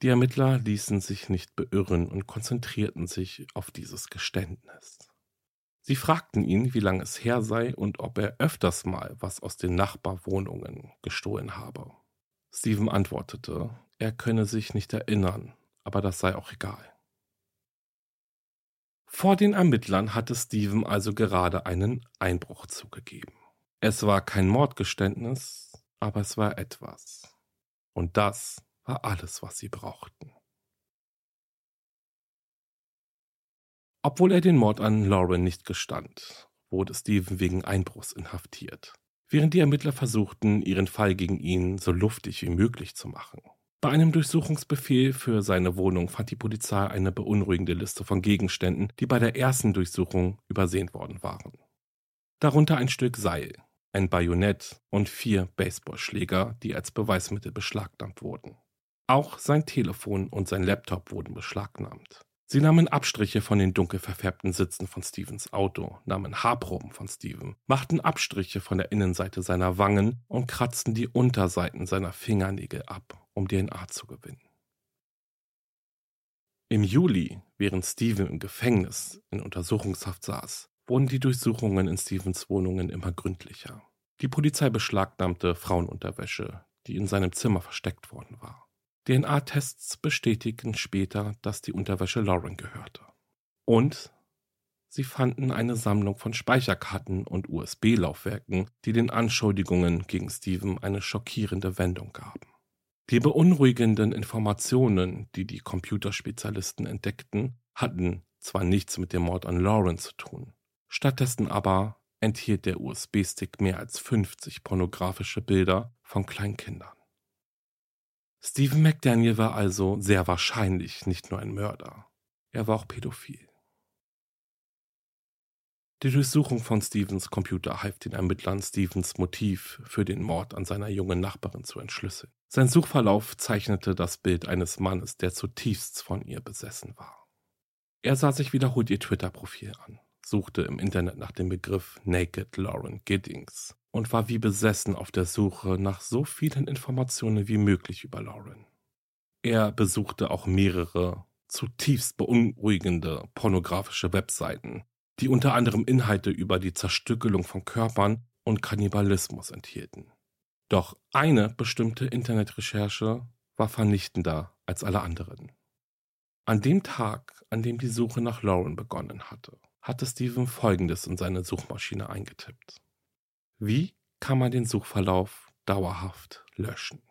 Die Ermittler ließen sich nicht beirren und konzentrierten sich auf dieses Geständnis. Sie fragten ihn, wie lange es her sei und ob er öfters mal was aus den Nachbarwohnungen gestohlen habe. Steven antwortete, er könne sich nicht erinnern aber das sei auch egal. Vor den Ermittlern hatte Steven also gerade einen Einbruch zugegeben. Es war kein Mordgeständnis, aber es war etwas. Und das war alles, was sie brauchten. Obwohl er den Mord an Lauren nicht gestand, wurde Steven wegen Einbruchs inhaftiert, während die Ermittler versuchten, ihren Fall gegen ihn so luftig wie möglich zu machen. Bei einem Durchsuchungsbefehl für seine Wohnung fand die Polizei eine beunruhigende Liste von Gegenständen, die bei der ersten Durchsuchung übersehen worden waren. Darunter ein Stück Seil, ein Bajonett und vier Baseballschläger, die als Beweismittel beschlagnahmt wurden. Auch sein Telefon und sein Laptop wurden beschlagnahmt. Sie nahmen Abstriche von den dunkel verfärbten Sitzen von Stevens Auto, nahmen Haarproben von Steven, machten Abstriche von der Innenseite seiner Wangen und kratzten die Unterseiten seiner Fingernägel ab, um DNA zu gewinnen. Im Juli, während Steven im Gefängnis in Untersuchungshaft saß, wurden die Durchsuchungen in Stevens Wohnungen immer gründlicher. Die Polizei beschlagnahmte Frauenunterwäsche, die in seinem Zimmer versteckt worden war. DNA-Tests bestätigten später, dass die Unterwäsche Lauren gehörte. Und sie fanden eine Sammlung von Speicherkarten und USB-Laufwerken, die den Anschuldigungen gegen Steven eine schockierende Wendung gaben. Die beunruhigenden Informationen, die die Computerspezialisten entdeckten, hatten zwar nichts mit dem Mord an Lauren zu tun, stattdessen aber enthielt der USB-Stick mehr als 50 pornografische Bilder von Kleinkindern. Stephen McDaniel war also sehr wahrscheinlich nicht nur ein Mörder, er war auch pädophil. Die Durchsuchung von Stevens Computer half den Ermittlern, Stevens Motiv für den Mord an seiner jungen Nachbarin zu entschlüsseln. Sein Suchverlauf zeichnete das Bild eines Mannes, der zutiefst von ihr besessen war. Er sah sich wiederholt ihr Twitter-Profil an, suchte im Internet nach dem Begriff Naked Lauren Giddings und war wie besessen auf der Suche nach so vielen Informationen wie möglich über Lauren. Er besuchte auch mehrere zutiefst beunruhigende pornografische Webseiten, die unter anderem Inhalte über die Zerstückelung von Körpern und Kannibalismus enthielten. Doch eine bestimmte Internetrecherche war vernichtender als alle anderen. An dem Tag, an dem die Suche nach Lauren begonnen hatte, hatte Steven Folgendes in seine Suchmaschine eingetippt. Wie kann man den Suchverlauf dauerhaft löschen?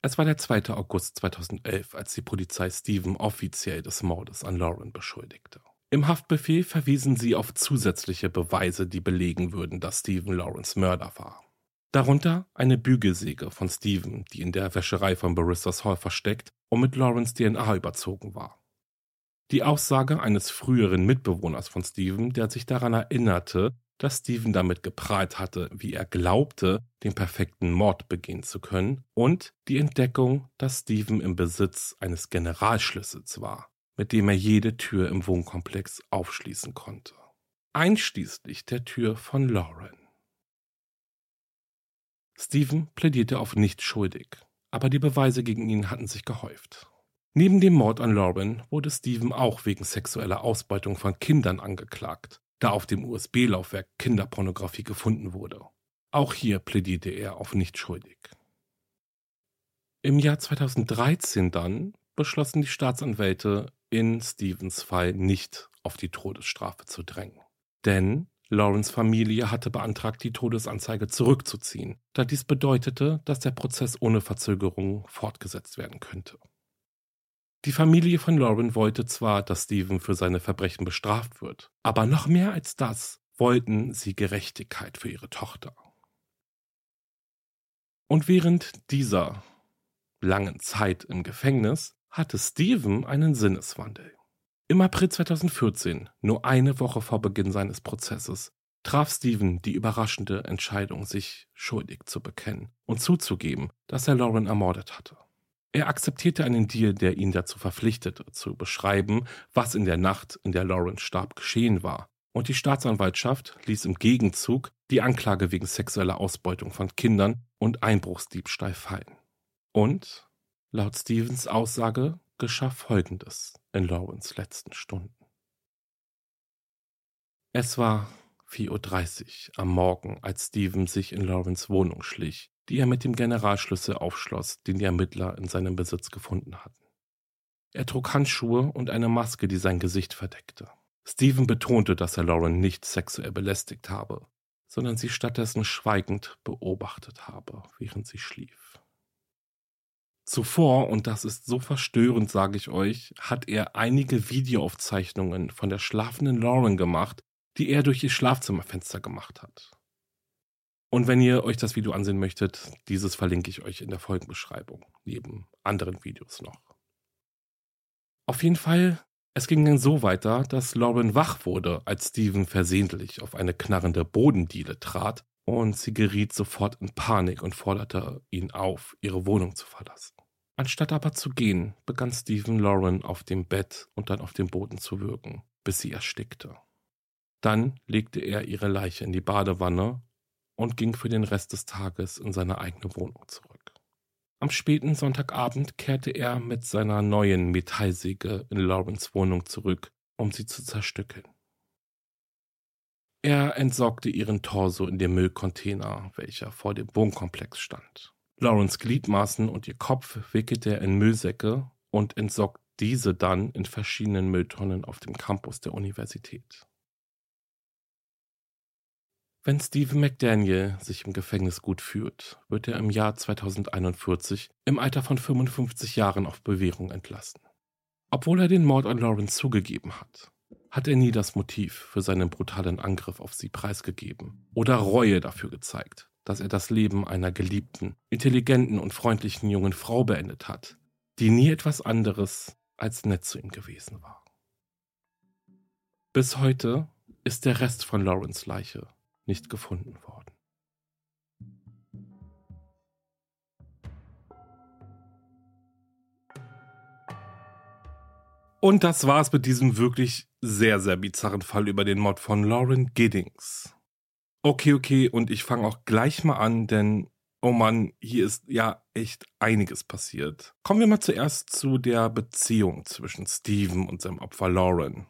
Es war der 2. August 2011, als die Polizei Steven offiziell des Mordes an Lauren beschuldigte. Im Haftbefehl verwiesen sie auf zusätzliche Beweise, die belegen würden, dass Stephen Lawrence Mörder war. Darunter eine Bügelsäge von Stephen, die in der Wäscherei von Baristas Hall versteckt und mit Lawrence DNA überzogen war. Die Aussage eines früheren Mitbewohners von Stephen, der sich daran erinnerte, dass Stephen damit geprahlt hatte, wie er glaubte, den perfekten Mord begehen zu können, und die Entdeckung, dass Stephen im Besitz eines Generalschlüssels war, mit dem er jede Tür im Wohnkomplex aufschließen konnte. Einschließlich der Tür von Lauren. Stephen plädierte auf nicht schuldig, aber die Beweise gegen ihn hatten sich gehäuft. Neben dem Mord an Lauren wurde Stephen auch wegen sexueller Ausbeutung von Kindern angeklagt, da auf dem USB-Laufwerk Kinderpornografie gefunden wurde. Auch hier plädierte er auf nicht schuldig. Im Jahr 2013 dann beschlossen die Staatsanwälte in Stevens Fall nicht auf die Todesstrafe zu drängen. Denn Lawrence Familie hatte beantragt, die Todesanzeige zurückzuziehen, da dies bedeutete, dass der Prozess ohne Verzögerung fortgesetzt werden könnte. Die Familie von Lauren wollte zwar, dass Steven für seine Verbrechen bestraft wird, aber noch mehr als das wollten sie Gerechtigkeit für ihre Tochter. Und während dieser langen Zeit im Gefängnis hatte Steven einen Sinneswandel. Im April 2014, nur eine Woche vor Beginn seines Prozesses, traf Steven die überraschende Entscheidung, sich schuldig zu bekennen und zuzugeben, dass er Lauren ermordet hatte. Er akzeptierte einen Deal, der ihn dazu verpflichtete, zu beschreiben, was in der Nacht, in der Lauren starb, geschehen war. Und die Staatsanwaltschaft ließ im Gegenzug die Anklage wegen sexueller Ausbeutung von Kindern und Einbruchsdiebstahl fallen. Und Laut Stevens Aussage geschah Folgendes in Lawrence letzten Stunden. Es war 4.30 Uhr am Morgen, als Steven sich in Lawrence Wohnung schlich, die er mit dem Generalschlüssel aufschloss, den die Ermittler in seinem Besitz gefunden hatten. Er trug Handschuhe und eine Maske, die sein Gesicht verdeckte. Steven betonte, dass er Lauren nicht sexuell belästigt habe, sondern sie stattdessen schweigend beobachtet habe, während sie schlief. Zuvor, und das ist so verstörend, sage ich euch, hat er einige Videoaufzeichnungen von der schlafenden Lauren gemacht, die er durch ihr Schlafzimmerfenster gemacht hat. Und wenn ihr euch das Video ansehen möchtet, dieses verlinke ich euch in der Folgenbeschreibung, neben anderen Videos noch. Auf jeden Fall, es ging dann so weiter, dass Lauren wach wurde, als Steven versehentlich auf eine knarrende Bodendiele trat und sie geriet sofort in Panik und forderte ihn auf, ihre Wohnung zu verlassen. Anstatt aber zu gehen, begann Stephen Lauren auf dem Bett und dann auf dem Boden zu würgen, bis sie erstickte. Dann legte er ihre Leiche in die Badewanne und ging für den Rest des Tages in seine eigene Wohnung zurück. Am späten Sonntagabend kehrte er mit seiner neuen Metallsäge in Lawrence Wohnung zurück, um sie zu zerstückeln. Er entsorgte ihren Torso in dem Müllcontainer, welcher vor dem Wohnkomplex stand. Lawrence Gliedmaßen und ihr Kopf wickelte er in Müllsäcke und entsorgte diese dann in verschiedenen Mülltonnen auf dem Campus der Universität. Wenn Stephen McDaniel sich im Gefängnis gut fühlt, wird er im Jahr 2041 im Alter von 55 Jahren auf Bewährung entlassen. Obwohl er den Mord an Lawrence zugegeben hat, hat er nie das Motiv für seinen brutalen Angriff auf sie preisgegeben oder Reue dafür gezeigt, dass er das Leben einer geliebten, intelligenten und freundlichen jungen Frau beendet hat, die nie etwas anderes als nett zu ihm gewesen war. Bis heute ist der Rest von Lawrence Leiche nicht gefunden worden. Und das war's mit diesem wirklich sehr, sehr bizarren Fall über den Mord von Lauren Giddings. Okay, okay, und ich fange auch gleich mal an, denn, oh Mann, hier ist ja echt einiges passiert. Kommen wir mal zuerst zu der Beziehung zwischen Steven und seinem Opfer Lauren.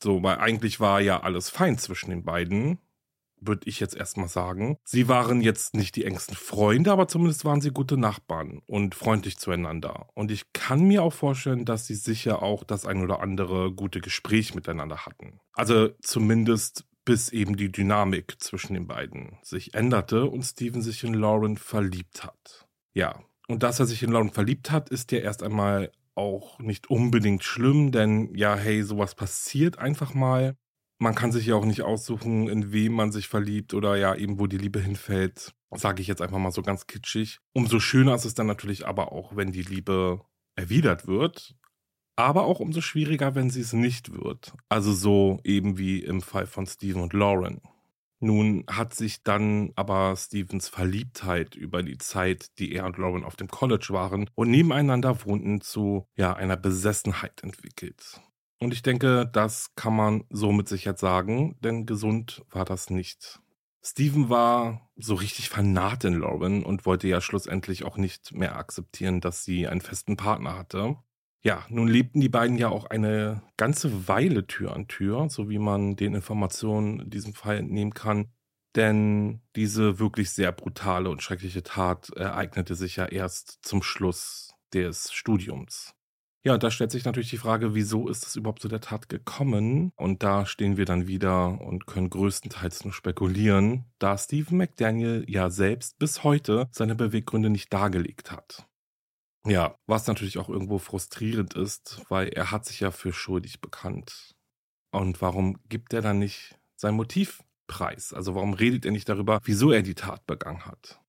So, weil eigentlich war ja alles fein zwischen den beiden würde ich jetzt erstmal sagen. Sie waren jetzt nicht die engsten Freunde, aber zumindest waren sie gute Nachbarn und freundlich zueinander. Und ich kann mir auch vorstellen, dass sie sicher auch das ein oder andere gute Gespräch miteinander hatten. Also zumindest bis eben die Dynamik zwischen den beiden sich änderte und Steven sich in Lauren verliebt hat. Ja, und dass er sich in Lauren verliebt hat, ist ja erst einmal auch nicht unbedingt schlimm, denn ja, hey, sowas passiert einfach mal man kann sich ja auch nicht aussuchen, in wem man sich verliebt oder ja eben, wo die Liebe hinfällt. Sage ich jetzt einfach mal so ganz kitschig. Umso schöner ist es dann natürlich aber auch, wenn die Liebe erwidert wird. Aber auch umso schwieriger, wenn sie es nicht wird. Also so eben wie im Fall von Steven und Lauren. Nun hat sich dann aber Stevens Verliebtheit über die Zeit, die er und Lauren auf dem College waren und nebeneinander wohnten, zu ja einer Besessenheit entwickelt. Und ich denke, das kann man so mit Sicherheit sagen, denn gesund war das nicht. Steven war so richtig fanat in Lauren und wollte ja schlussendlich auch nicht mehr akzeptieren, dass sie einen festen Partner hatte. Ja, nun lebten die beiden ja auch eine ganze Weile Tür an Tür, so wie man den Informationen in diesem Fall entnehmen kann. Denn diese wirklich sehr brutale und schreckliche Tat ereignete sich ja erst zum Schluss des Studiums. Ja, da stellt sich natürlich die Frage, wieso ist es überhaupt zu der Tat gekommen? Und da stehen wir dann wieder und können größtenteils nur spekulieren, da Stephen McDaniel ja selbst bis heute seine Beweggründe nicht dargelegt hat. Ja, was natürlich auch irgendwo frustrierend ist, weil er hat sich ja für schuldig bekannt. Und warum gibt er dann nicht sein Motiv preis? Also warum redet er nicht darüber, wieso er die Tat begangen hat?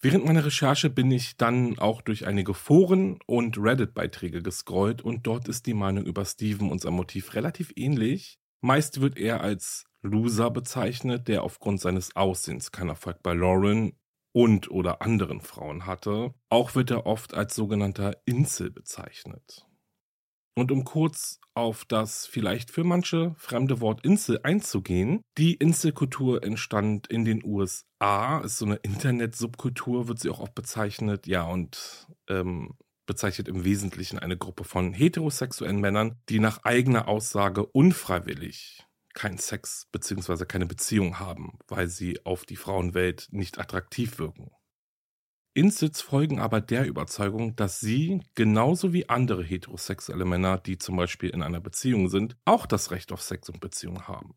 Während meiner Recherche bin ich dann auch durch einige Foren und Reddit-Beiträge gescrollt und dort ist die Meinung über Steven und sein Motiv relativ ähnlich. Meist wird er als Loser bezeichnet, der aufgrund seines Aussehens keinen Erfolg bei Lauren und oder anderen Frauen hatte. Auch wird er oft als sogenannter Insel bezeichnet. Und um kurz auf das vielleicht für manche fremde Wort Insel einzugehen, die Inselkultur entstand in den USA, ist so eine Internet-Subkultur, wird sie auch oft bezeichnet, ja, und ähm, bezeichnet im Wesentlichen eine Gruppe von heterosexuellen Männern, die nach eigener Aussage unfreiwillig keinen Sex bzw. keine Beziehung haben, weil sie auf die Frauenwelt nicht attraktiv wirken. Insits folgen aber der Überzeugung, dass sie, genauso wie andere heterosexuelle Männer, die zum Beispiel in einer Beziehung sind, auch das Recht auf Sex und Beziehung haben.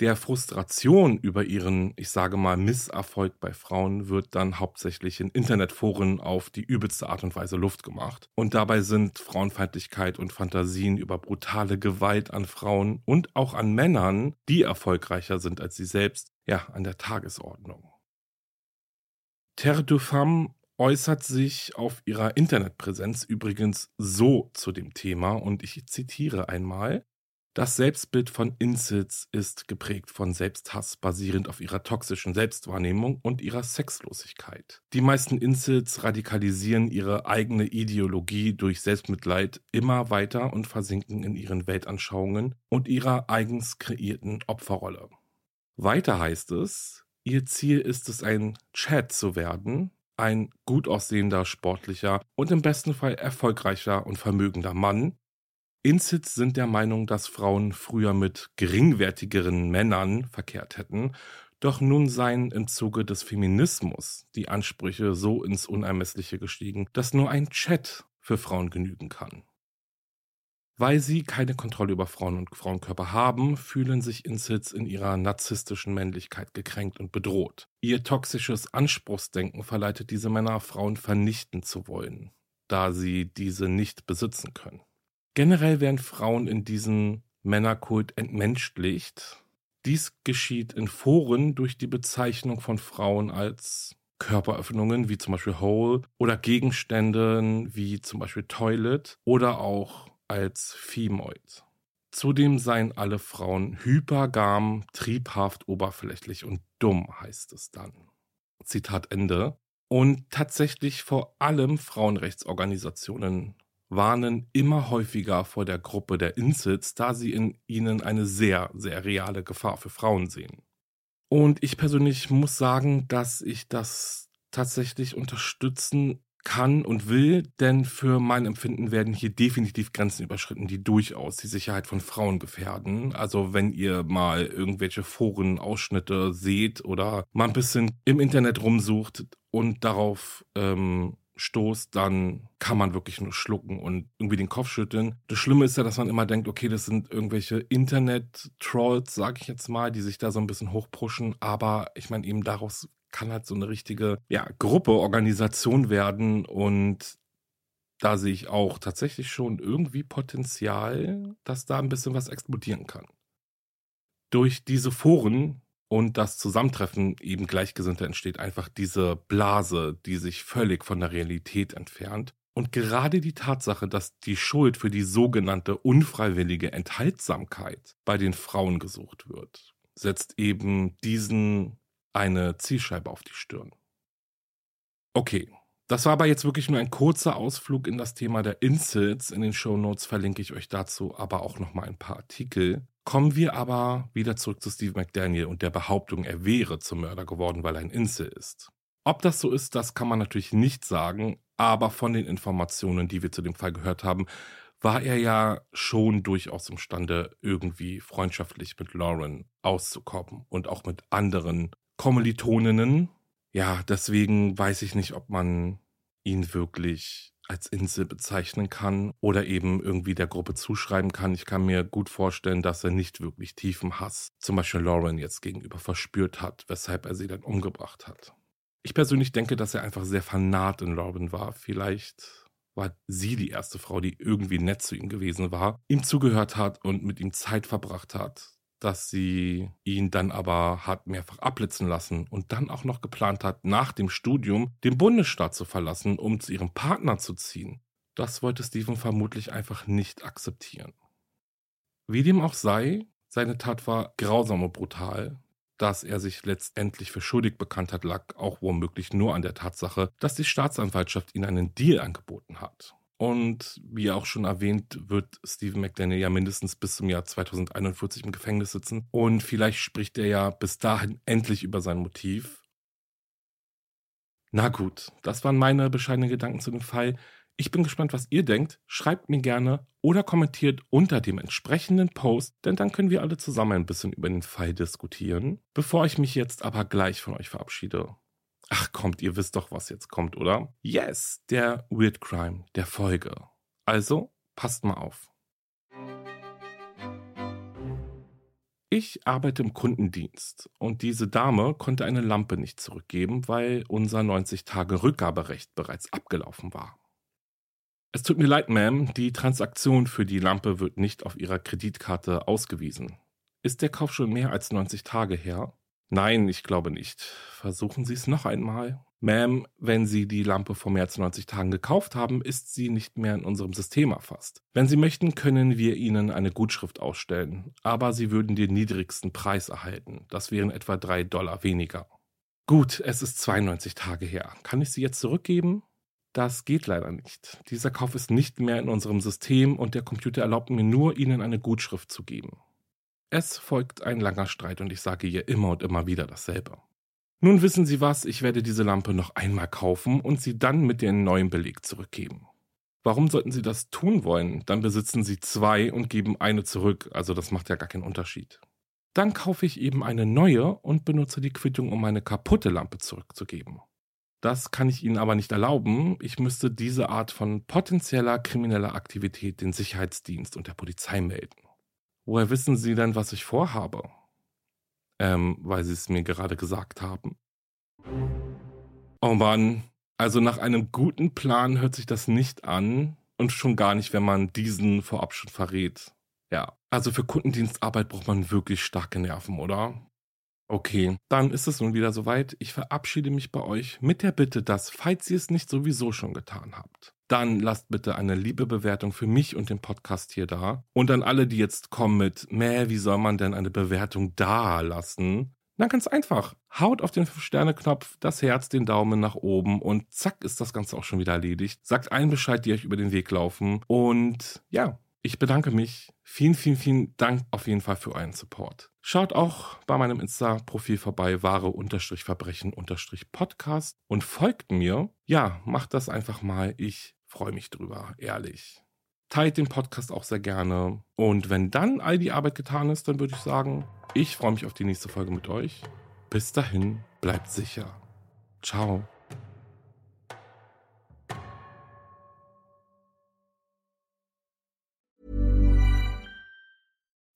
Der Frustration über ihren, ich sage mal, Misserfolg bei Frauen wird dann hauptsächlich in Internetforen auf die übelste Art und Weise Luft gemacht. Und dabei sind Frauenfeindlichkeit und Fantasien über brutale Gewalt an Frauen und auch an Männern, die erfolgreicher sind als sie selbst, ja, an der Tagesordnung. Terre de Femme äußert sich auf ihrer Internetpräsenz übrigens so zu dem Thema und ich zitiere einmal. Das Selbstbild von Incels ist geprägt von Selbsthass basierend auf ihrer toxischen Selbstwahrnehmung und ihrer Sexlosigkeit. Die meisten Incels radikalisieren ihre eigene Ideologie durch Selbstmitleid immer weiter und versinken in ihren Weltanschauungen und ihrer eigens kreierten Opferrolle. Weiter heißt es, Ihr Ziel ist es, ein Chat zu werden, ein gut aussehender, sportlicher und im besten Fall erfolgreicher und vermögender Mann. Insits sind der Meinung, dass Frauen früher mit geringwertigeren Männern verkehrt hätten, doch nun seien im Zuge des Feminismus die Ansprüche so ins Unermessliche gestiegen, dass nur ein Chat für Frauen genügen kann. Weil sie keine Kontrolle über Frauen und Frauenkörper haben, fühlen sich Insits in ihrer narzisstischen Männlichkeit gekränkt und bedroht. Ihr toxisches Anspruchsdenken verleitet diese Männer, Frauen vernichten zu wollen, da sie diese nicht besitzen können. Generell werden Frauen in diesem Männerkult entmenschlicht. Dies geschieht in Foren durch die Bezeichnung von Frauen als Körperöffnungen wie zum Beispiel Hole oder Gegenständen wie zum Beispiel Toilet oder auch als Femoid. Zudem seien alle Frauen hypergam, triebhaft, oberflächlich und dumm, heißt es dann. Zitat Ende. Und tatsächlich vor allem Frauenrechtsorganisationen warnen immer häufiger vor der Gruppe der Incels, da sie in ihnen eine sehr, sehr reale Gefahr für Frauen sehen. Und ich persönlich muss sagen, dass ich das tatsächlich unterstützen kann und will, denn für mein Empfinden werden hier definitiv Grenzen überschritten, die durchaus die Sicherheit von Frauen gefährden. Also wenn ihr mal irgendwelche Forenausschnitte seht oder mal ein bisschen im Internet rumsucht und darauf ähm, stoßt, dann kann man wirklich nur schlucken und irgendwie den Kopf schütteln. Das Schlimme ist ja, dass man immer denkt, okay, das sind irgendwelche Internet-Trolls, sag ich jetzt mal, die sich da so ein bisschen hochpushen. Aber ich meine, eben daraus kann halt so eine richtige ja, Gruppe, Organisation werden und da sehe ich auch tatsächlich schon irgendwie Potenzial, dass da ein bisschen was explodieren kann. Durch diese Foren und das Zusammentreffen eben Gleichgesinnter entsteht einfach diese Blase, die sich völlig von der Realität entfernt. Und gerade die Tatsache, dass die Schuld für die sogenannte unfreiwillige Enthaltsamkeit bei den Frauen gesucht wird, setzt eben diesen eine Zielscheibe auf die Stirn. Okay, das war aber jetzt wirklich nur ein kurzer Ausflug in das Thema der Incels. In den Show Notes verlinke ich euch dazu aber auch nochmal ein paar Artikel. Kommen wir aber wieder zurück zu Steve McDaniel und der Behauptung, er wäre zum Mörder geworden, weil er ein Incel ist. Ob das so ist, das kann man natürlich nicht sagen, aber von den Informationen, die wir zu dem Fall gehört haben, war er ja schon durchaus imstande, irgendwie freundschaftlich mit Lauren auszukommen und auch mit anderen Kommilitoninnen. Ja, deswegen weiß ich nicht, ob man ihn wirklich als Insel bezeichnen kann oder eben irgendwie der Gruppe zuschreiben kann. Ich kann mir gut vorstellen, dass er nicht wirklich tiefen Hass, zum Beispiel Lauren jetzt gegenüber verspürt hat, weshalb er sie dann umgebracht hat. Ich persönlich denke, dass er einfach sehr fanat in Lauren war. Vielleicht war sie die erste Frau, die irgendwie nett zu ihm gewesen war, ihm zugehört hat und mit ihm Zeit verbracht hat dass sie ihn dann aber hat mehrfach abblitzen lassen und dann auch noch geplant hat, nach dem Studium den Bundesstaat zu verlassen, um zu ihrem Partner zu ziehen. Das wollte Stephen vermutlich einfach nicht akzeptieren. Wie dem auch sei, seine Tat war grausam und brutal. Dass er sich letztendlich für schuldig bekannt hat, lag auch womöglich nur an der Tatsache, dass die Staatsanwaltschaft ihm einen Deal angeboten hat. Und wie auch schon erwähnt, wird Stephen McDaniel ja mindestens bis zum Jahr 2041 im Gefängnis sitzen. Und vielleicht spricht er ja bis dahin endlich über sein Motiv. Na gut, das waren meine bescheidenen Gedanken zu dem Fall. Ich bin gespannt, was ihr denkt. Schreibt mir gerne oder kommentiert unter dem entsprechenden Post, denn dann können wir alle zusammen ein bisschen über den Fall diskutieren. Bevor ich mich jetzt aber gleich von euch verabschiede, Ach kommt, ihr wisst doch, was jetzt kommt, oder? Yes, der Weird Crime der Folge. Also, passt mal auf. Ich arbeite im Kundendienst und diese Dame konnte eine Lampe nicht zurückgeben, weil unser 90-Tage-Rückgaberecht bereits abgelaufen war. Es tut mir leid, Ma'am, die Transaktion für die Lampe wird nicht auf Ihrer Kreditkarte ausgewiesen. Ist der Kauf schon mehr als 90 Tage her? Nein, ich glaube nicht. Versuchen Sie es noch einmal. Ma'am, wenn Sie die Lampe vor mehr als 90 Tagen gekauft haben, ist sie nicht mehr in unserem System erfasst. Wenn Sie möchten, können wir Ihnen eine Gutschrift ausstellen, aber Sie würden den niedrigsten Preis erhalten. Das wären etwa 3 Dollar weniger. Gut, es ist 92 Tage her. Kann ich sie jetzt zurückgeben? Das geht leider nicht. Dieser Kauf ist nicht mehr in unserem System und der Computer erlaubt mir nur, Ihnen eine Gutschrift zu geben. Es folgt ein langer Streit und ich sage ihr immer und immer wieder dasselbe. Nun wissen Sie was, ich werde diese Lampe noch einmal kaufen und sie dann mit dem neuen Beleg zurückgeben. Warum sollten Sie das tun wollen? Dann besitzen Sie zwei und geben eine zurück, also das macht ja gar keinen Unterschied. Dann kaufe ich eben eine neue und benutze die Quittung, um meine kaputte Lampe zurückzugeben. Das kann ich Ihnen aber nicht erlauben. Ich müsste diese Art von potenzieller krimineller Aktivität den Sicherheitsdienst und der Polizei melden. Woher wissen Sie denn, was ich vorhabe? Ähm, weil Sie es mir gerade gesagt haben. Oh Mann, also nach einem guten Plan hört sich das nicht an und schon gar nicht, wenn man diesen vorab schon verrät. Ja, also für Kundendienstarbeit braucht man wirklich starke Nerven, oder? Okay, dann ist es nun wieder soweit. Ich verabschiede mich bei euch mit der Bitte, dass, falls ihr es nicht sowieso schon getan habt, dann lasst bitte eine liebe Bewertung für mich und den Podcast hier da. Und an alle, die jetzt kommen mit, meh, wie soll man denn eine Bewertung da lassen? Na, ganz einfach. Haut auf den 5-Sterne-Knopf, das Herz, den Daumen nach oben und zack ist das Ganze auch schon wieder erledigt. Sagt allen Bescheid, die euch über den Weg laufen. Und ja, ich bedanke mich. Vielen, vielen, vielen Dank auf jeden Fall für euren Support. Schaut auch bei meinem Insta-Profil vorbei, wahre-verbrechen-podcast und folgt mir. Ja, macht das einfach mal. Ich freue mich drüber, ehrlich. Teilt den Podcast auch sehr gerne. Und wenn dann all die Arbeit getan ist, dann würde ich sagen, ich freue mich auf die nächste Folge mit euch. Bis dahin, bleibt sicher. Ciao.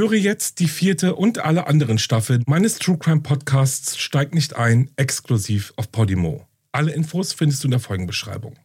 Höre jetzt die vierte und alle anderen Staffeln meines True Crime Podcasts Steig nicht ein, exklusiv auf Podimo. Alle Infos findest du in der Folgenbeschreibung.